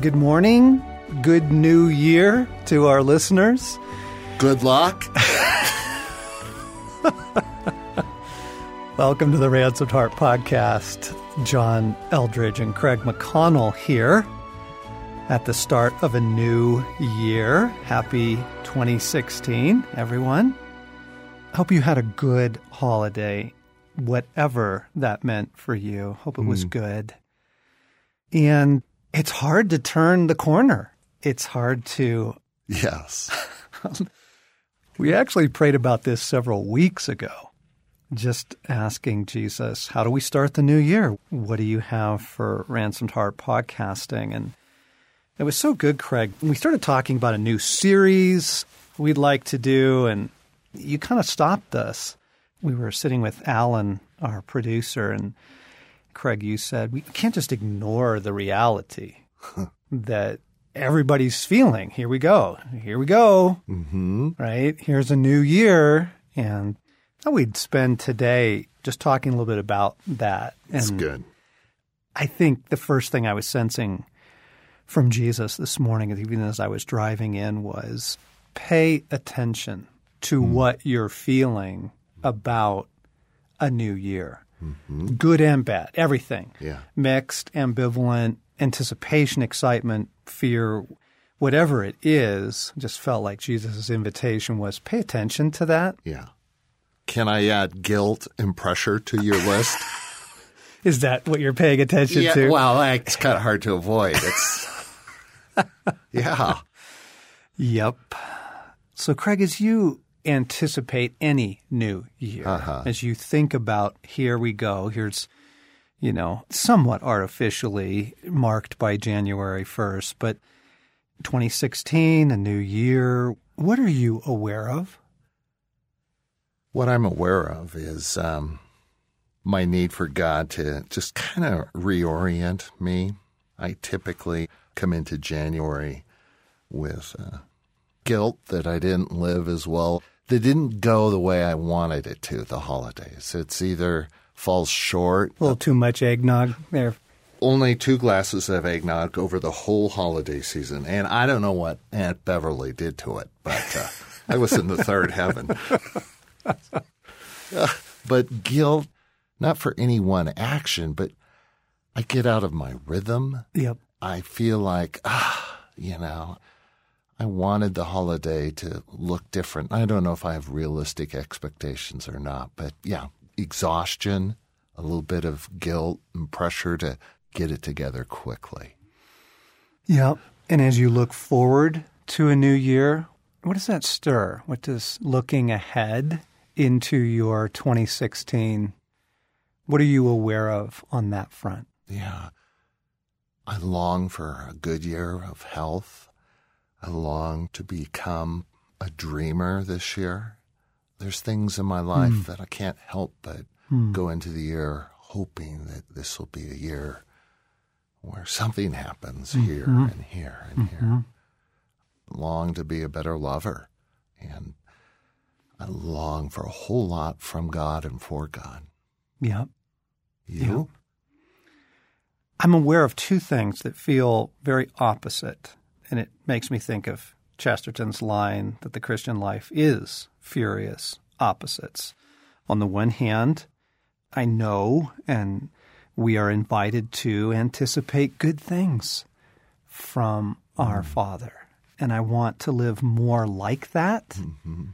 Good morning. Good new year to our listeners. Good luck. Welcome to the Ransomed Heart podcast. John Eldredge and Craig McConnell here at the start of a new year. Happy 2016, everyone. Hope you had a good holiday, whatever that meant for you. Hope it was hmm. good. And it's hard to turn the corner. It's hard to. Yes. We actually prayed about this several weeks ago, just asking Jesus, how do we start the new year? What do you have for Ransomed Heart podcasting? And it was so good, Craig. We started talking about a new series we'd like to do, and you kind of stopped us. We were sitting with Alan, our producer, and Craig, you said we can't just ignore the reality that everybody's feeling. Here we go. Here we go. hmm Right? Here's a new year. And I thought we'd spend today just talking a little bit about that. It's and good. I think the first thing I was sensing from Jesus this morning, even as I was driving in, was pay attention to what you're feeling about a new year. Mm-hmm. Good and bad, everything. Yeah. Mixed, ambivalent, anticipation, excitement, fear, whatever it is, just felt like Jesus' invitation was pay attention to that. Yeah. Can I add guilt and pressure to your list? Is that what you're paying attention yeah. to? Well, it's kind of hard to avoid. It's. yeah. Yep. So, Craig, as you anticipate any new year, Uh-huh. as you think about here we go, here's, you know, somewhat artificially marked by January 1st, but 2016, a new year, what are you aware of? What I'm aware of is um, my need for God to just kind of reorient me. I typically come into January with uh, guilt that I didn't live as well, that didn't go the way I wanted it to, the holidays. It's either falls short A little too much eggnog there. only two glasses of eggnog over the whole holiday season. And I don't know what Aunt Beverly did to it, but uh, I was in the third heaven. Uh, but guilt, not for any one action, but I get out of my rhythm. Yep. I feel like, ah, you know, I wanted the holiday to look different. I don't know if I have realistic expectations or not, but yeah, exhaustion, a little bit of guilt and pressure to get it together quickly. Yep. And as you look forward to a new year, what does that stir? What does looking ahead into your 2016, what are you aware of on that front? Yeah. I long for a good year of health. I long to become a dreamer this year. There's things in my life hmm. that I can't help but hmm. go into the year hoping that this will be a year where something happens mm-hmm. here and here and here. Mm-hmm. Long to be a better lover. And I long for a whole lot from God and for God. Yep. You? I'm aware of two things that feel very opposite, and it makes me think of Chesterton's line that the Christian life is furious opposites. On the one hand, I know and we are invited to anticipate good things from our mm-hmm. Father, and I want to live more like that. Mm-hmm.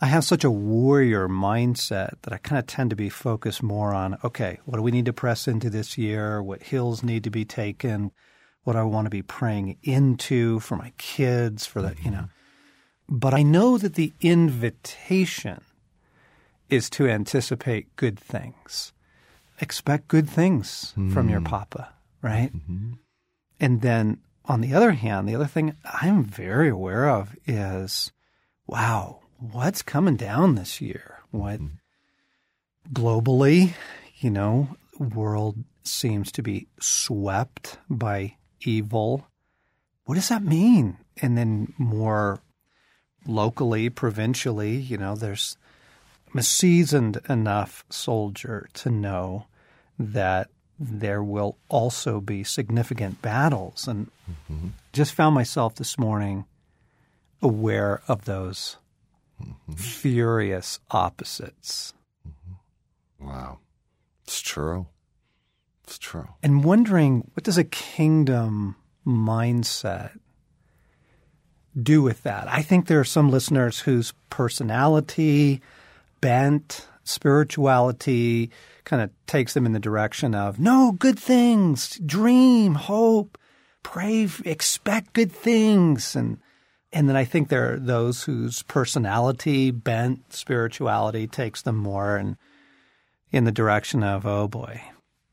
I have such a warrior mindset that I kind of tend to be focused more on okay, what do we need to press into this year? What hills need to be taken? What I want to be praying into for my kids, for the, you mm-hmm. know. But I know that the invitation is to anticipate good things. Expect good things from your mm. papa, right? Mm-hmm. And then on the other hand, the other thing I'm very aware of is wow, what's coming down this year? What mm-hmm. globally, you know, world seems to be swept by evil. What does that mean? And then more locally, provincially, you know, there's I'm a seasoned enough soldier to know that there will also be significant battles. And mm-hmm. just found myself this morning aware of those mm-hmm. furious opposites. Mm-hmm. Wow. It's true. It's true. And wondering what does a kingdom mindset do with that? I think there are some listeners whose personality, bent, spirituality kind of takes them in the direction of no good things, dream, hope, pray, expect good things, and and then I think there are those whose personality, bent, spirituality takes them more in, in the direction of oh boy,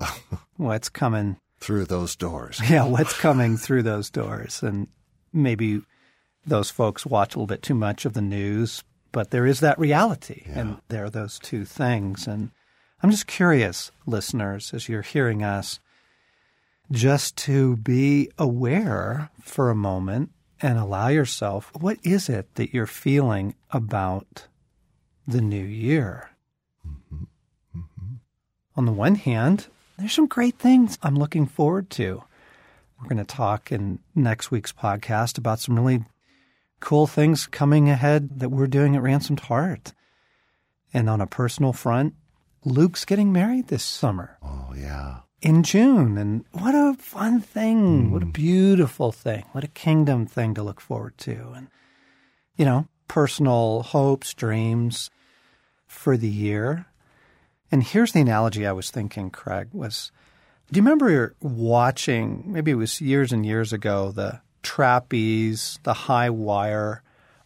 what's coming through those doors? Yeah, what's coming through those doors, and maybe those folks watch a little bit too much of the news, but there is that reality, yeah. and there are those two things. And I'm just curious, listeners, as you're hearing us, just to be aware for a moment and allow yourself what is it that you're feeling about the new year? Mm-hmm. Mm-hmm. On the one hand, there's some great things I'm looking forward to. We're going to talk in next week's podcast about some really cool things coming ahead that we're doing at Ransomed Heart. And on a personal front, Luke's getting married this summer. Oh, yeah. In June. And what a fun thing. Mm. What a beautiful thing. What a kingdom thing to look forward to. And, you know, personal hopes, dreams for the year. And here's the analogy I was thinking, Craig, was do you remember watching, maybe it was years and years ago, the trapeze, the high wire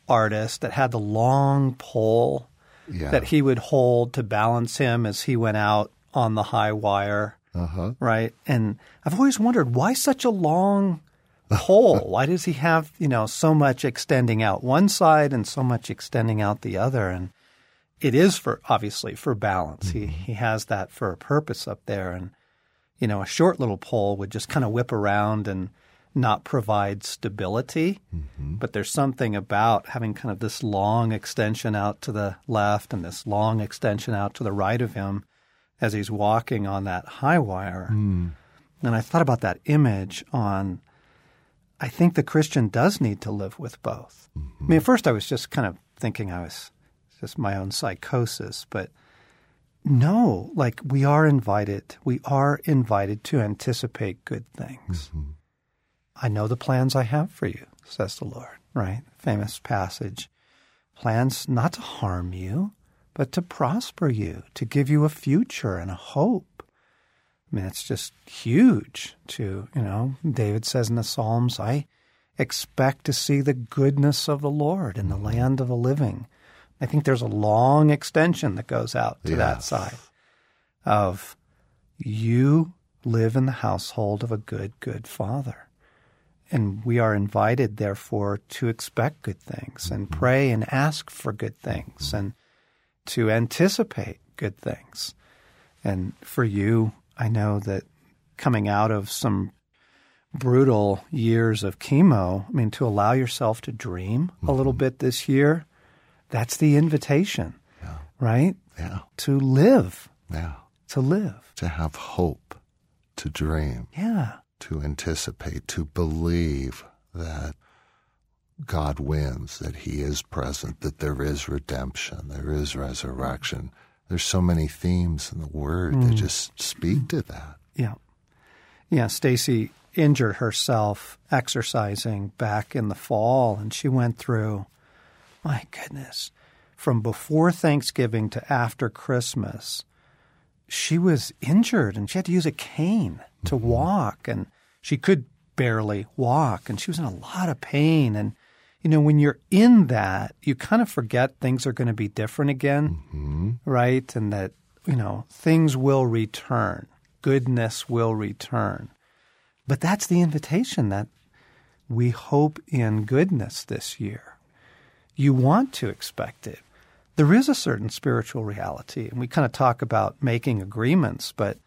artist that had the long pole yeah. that he would hold to balance him as he went out on the high wire. Uh-huh. Right. And I've always wondered why such a long pole? why does he have, you know, so much extending out one side and so much extending out the other? And it is for obviously for balance. Mm-hmm. He he has that for a purpose up there. And, you know, a short little pole would just kind of whip around and not provide stability. Mm-hmm. But there's something about having kind of this long extension out to the left and this long extension out to the right of him as he's walking on that high wire. Mm. And I thought about that image on I think the Christian does need to live with both. Mm-hmm. I mean, at first I was just kind of thinking I was just my own psychosis, but no, like we are invited, we are invited to anticipate good things. Mm-hmm. I know the plans I have for you, says the Lord, right? Famous passage. Plans not to harm you, but to prosper you, to give you a future and a hope. I mean, it's just huge to, you know, David says in the Psalms, I expect to see the goodness of the Lord in the land of the living. I think there's a long extension that goes out to yes. that side of you live in the household of a good, good father. And we are invited, therefore, to expect good things and mm-hmm. pray and ask for good things and to anticipate good things. And for you, I know that coming out of some brutal years of chemo, I mean, to allow yourself to dream a little mm-hmm. bit this year, that's the invitation, yeah. right? Yeah. To live. Yeah. To live. To have hope, to dream. Yeah to anticipate, to believe that God wins, that He is present, that there is redemption, there is resurrection. There's so many themes in the Word mm. that just speak to that. Yeah. Yeah, Stasi injured herself exercising back in the fall, and she went through, my goodness, from before Thanksgiving to after Christmas. She was injured and she had to use a cane to mm-hmm. walk. And she could barely walk and she was in a lot of pain. And, you know, when you're in that, you kind of forget things are going to be different again, mm-hmm. right? And that, you know, things will return, goodness will return. But that's the invitation that we hope in goodness this year. You want to expect it. There is a certain spiritual reality, and we kind of talk about making agreements, but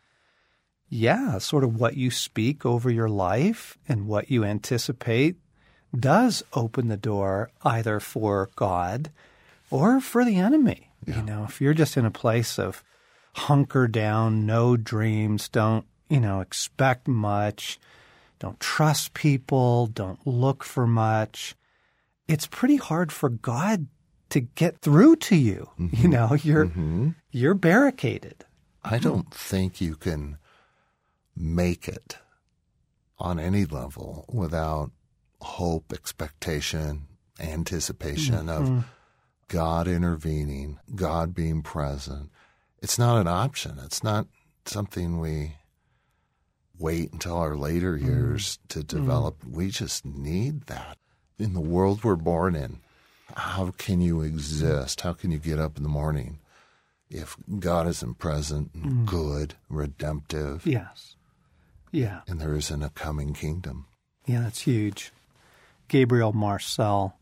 yeah, sort of what you speak over your life and what you anticipate does open the door either for God or for the enemy. Yeah. You know, if you're just in a place of hunker down, no dreams, don't you know, expect much, don't trust people, don't look for much, it's pretty hard for God to get through to you. Mm-hmm. You know, you're mm-hmm. you're barricaded. I don't think you can make it on any level without hope, expectation, anticipation mm-hmm. of God intervening, God being present. It's not an option. It's not something we wait until our later mm. years to develop. Mm. We just need that. In the world we're born in, how can you exist? How can you get up in the morning if God isn't present and mm. good, redemptive? Yes. Yeah. And there isn't a coming kingdom. Yeah, that's huge. Gabriel Marcel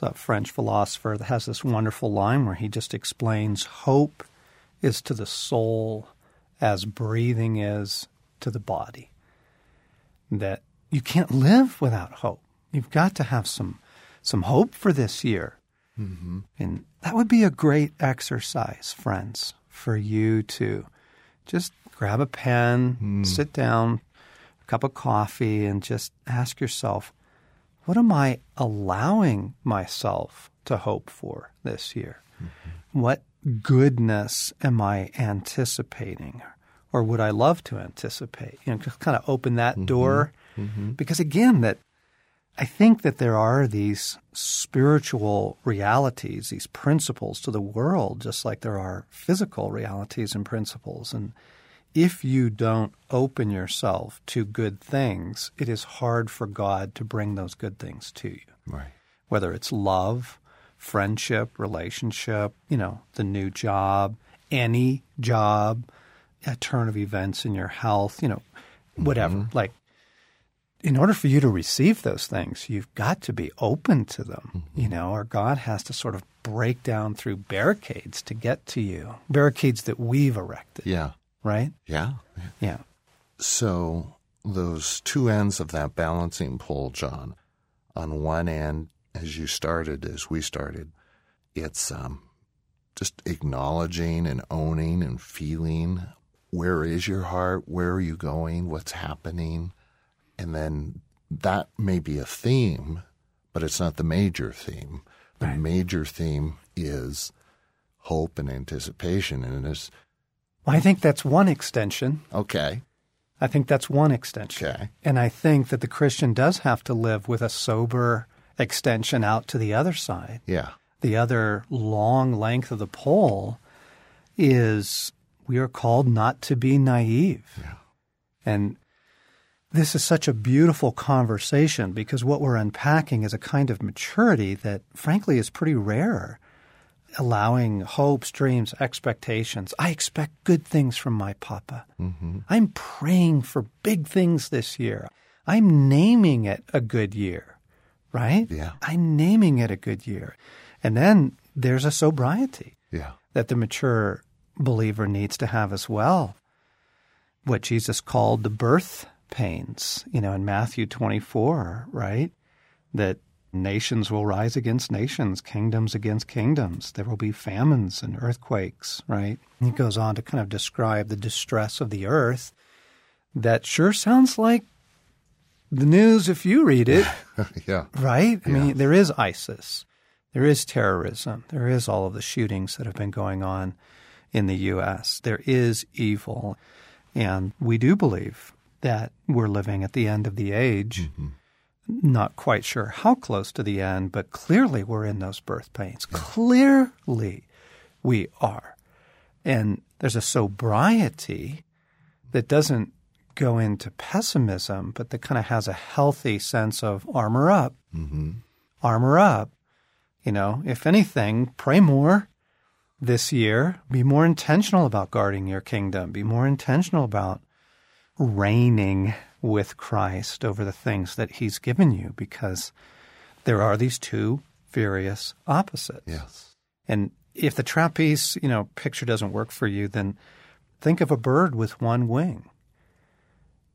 a French philosopher that has this wonderful line where he just explains hope is to the soul as breathing is to the body. That you can't live without hope. You've got to have some some hope for this year. Mm-hmm. And that would be a great exercise, friends, for you to just grab a pen, mm. sit down, a cup of coffee, and just ask yourself, what am I allowing myself to hope for this year? Mm-hmm. What goodness am I anticipating? Or would I love to anticipate? You know, just kind of open that mm-hmm. door. Mm-hmm. Because again, that I think that there are these spiritual realities, these principles to the world, just like there are physical realities and principles. And if you don't open yourself to good things, it is hard for God to bring those good things to you. Right. Whether it's love, friendship, relationship, you know, the new job, any job, a turn of events in your health, you know, whatever. Mm-hmm. Like in order for you to receive those things, you've got to be open to them, mm-hmm. you know, or God has to sort of break down through barricades to get to you, barricades that we've erected. Yeah. Right? Yeah. Yeah. yeah. So those two ends of that balancing pole, John, on one end, as you started, as we started, it's um, just acknowledging and owning and feeling where is your heart? Where are you going? What's happening? And then that may be a theme, but it's not the major theme. The right. major theme is hope and anticipation. And it's. Well, I think that's one extension. Okay. I think that's one extension. Okay. And I think that the Christian does have to live with a sober extension out to the other side. Yeah. The other long length of the pole is we are called not to be naive. Yeah. And this is such a beautiful conversation because what we're unpacking is a kind of maturity that, frankly, is pretty rare. Allowing hopes, dreams, expectations. I expect good things from my papa. Mm-hmm. I'm praying for big things this year. I'm naming it a good year, right? Yeah. I'm naming it a good year. And then there's a sobriety yeah. that the mature believer needs to have as well. What Jesus called the birth pains, you know, in Matthew 24, right? That nations will rise against nations, kingdoms against kingdoms. There will be famines and earthquakes, right? He goes on to kind of describe the distress of the earth. That sure sounds like the news if you read it. yeah. Right? I yeah. mean, there is ISIS, there is terrorism, there is all of the shootings that have been going on in the U.S., there is evil. And we do believe that we're living at the end of the age. Mm-hmm. Not quite sure how close to the end, but clearly we're in those birth pains. Yeah. Clearly we are. And there's a sobriety that doesn't go into pessimism, but that kind of has a healthy sense of armor up. Mm-hmm. Armor up. You know, if anything, pray more this year. Be more intentional about guarding your kingdom. Be more intentional about reigning with Christ over the things that He's given you because there are these two furious opposites. Yes. And if the trapeze, you know, picture doesn't work for you, then think of a bird with one wing.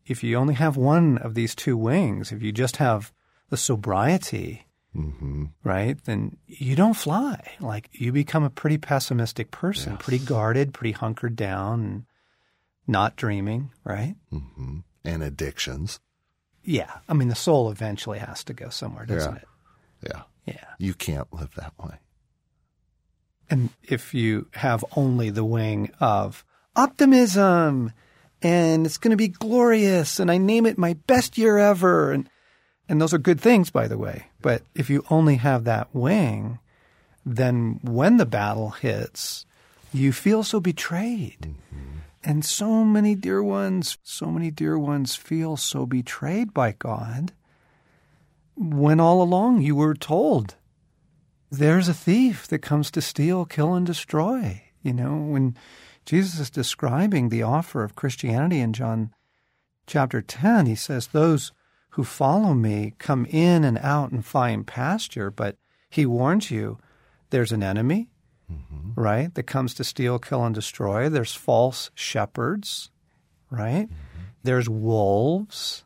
If you only have one of these two wings, if you just have the sobriety, mm-hmm. right, then you don't fly. Like you become a pretty pessimistic person, yes. pretty guarded, pretty hunkered down. Not dreaming, right? hmm And addictions. Yeah. I mean, the soul eventually has to go somewhere, doesn't Yeah. it? Yeah. Yeah. You can't live that way. And if you have only the wing of optimism and it's going to be glorious and I name it my best year ever and and those are good things by the way. But if you only have that wing, then when the battle hits, you feel so betrayed. And so many dear ones, so many dear ones feel so betrayed by God when all along you were told there's a thief that comes to steal, kill, and destroy. You know, when Jesus is describing the offer of Christianity in John chapter 10, he says, Those who follow me come in and out and find pasture, but he warns you there's an enemy, Mm-hmm. right, that comes to steal, kill, and destroy. There's false shepherds, right? Mm-hmm. There's wolves,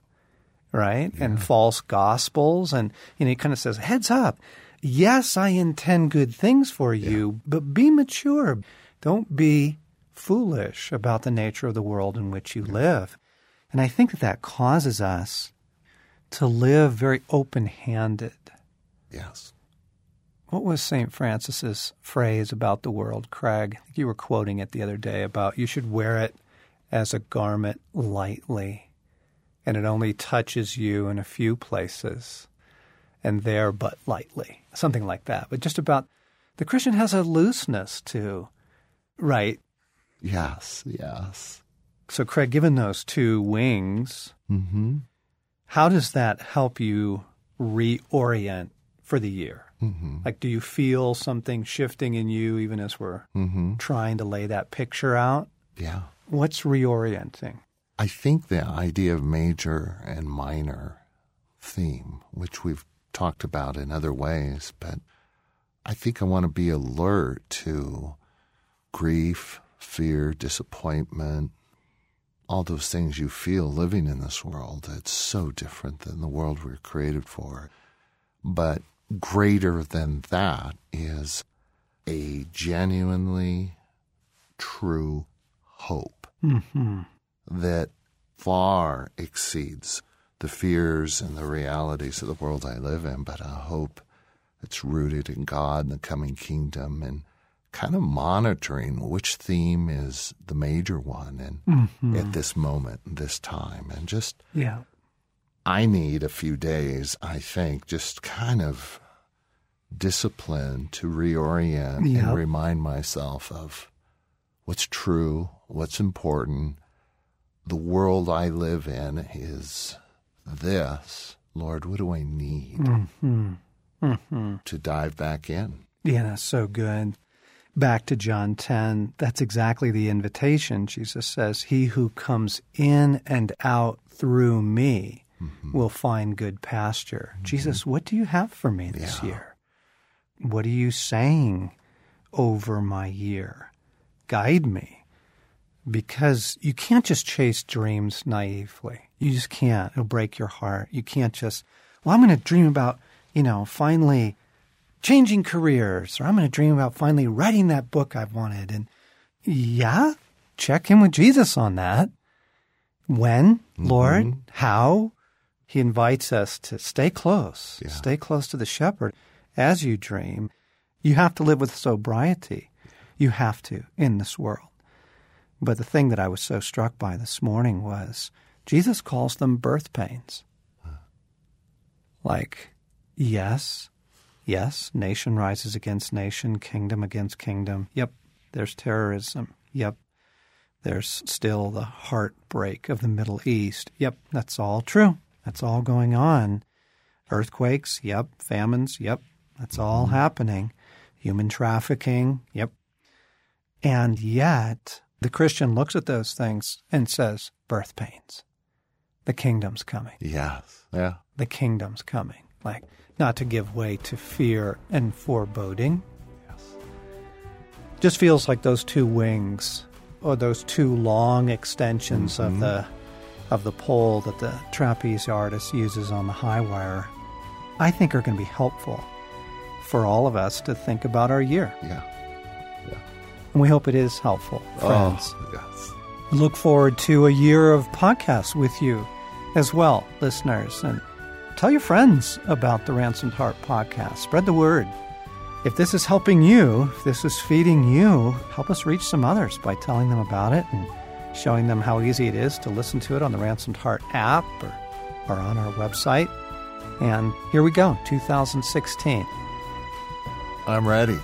right? And false gospels. And, you know, he kind of says, heads up. Yes, I intend good things for you, but be mature. Don't be foolish about the nature of the world in which you live. And I think that that causes us to live very open handed. Yes. What was St. Francis's phrase about the world, Craig? I think you were quoting it the other day about you should wear it as a garment lightly, and it only touches you in a few places, and there but lightly. Something like that. But just about the Christian has a looseness to, right? Yes. Yes. So, Craig, given those two wings, Mm-hmm. how does that help you reorient for the year? Mm-hmm. Like, do you feel something shifting in you even as we're Mm-hmm. trying to lay that picture out? Yeah. What's reorienting? I think the idea of major and minor theme, which we've talked about in other ways, but I think I want to be alert to grief, fear, disappointment, all those things you feel living in this world. It's so different than the world we we're created for. But greater than that is a genuinely true hope Mm-hmm. that far exceeds the fears and the realities of the world I live in, but a hope that's rooted in God and the coming kingdom and kind of monitoring which theme is the major one and at this moment, this time. And just Yeah. I need a few days, I think, just kind of discipline to reorient Yep. and remind myself of what's true, what's important. The world I live in is this. Lord, what do I need Mm-hmm. Mm-hmm. to dive back in? Yeah, that's so good. Back to John 10, that's exactly the invitation. Jesus says, He who comes in and out through me Mm-hmm. will find good pasture. Mm-hmm. Jesus, what do you have for me this Yeah. year? What are you saying over my year? Guide me. Because you can't just chase dreams naively. You just can't. It'll break your heart. You can't just, well, I'm going to dream about, you know, finally changing careers, or I'm going to dream about finally writing that book I've wanted. And yeah, check in with Jesus on that. When, mm-hmm. Lord, how? He invites us to stay close, Yeah. stay close to the shepherd as you dream. You have to live with sobriety. You have to in this world. But the thing that I was so struck by this morning was Jesus calls them birth pains. Like, yes, yes, nation rises against nation, kingdom against kingdom. Yep, there's terrorism. Yep, there's still the heartbreak of the Middle East. Yep, that's all true. That's all going on. Earthquakes, yep. Famines, yep. That's all mm-hmm. happening. Human trafficking, yep. And yet, the Christian looks at those things and says, birth pains. The kingdom's coming. Yes. Yeah. The kingdom's coming. Like, not to give way to fear and foreboding. Yes. Just feels like those two wings or those two long extensions of mm-hmm. the of the pole that the trapeze artist uses on the high wire, I think are going to be helpful for all of us to think about our year. Yeah. Yeah. And we hope it is helpful, oh, friends. Oh, yes. Look forward to a year of podcasts with you as well, listeners. And tell your friends about the Ransomed Heart podcast. Spread the word. If this is helping you, if this is feeding you, help us reach some others by telling them about it and showing them how easy it is to listen to it on the Ransomed Heart app or, or on our website. And here we go, 2016. I'm ready.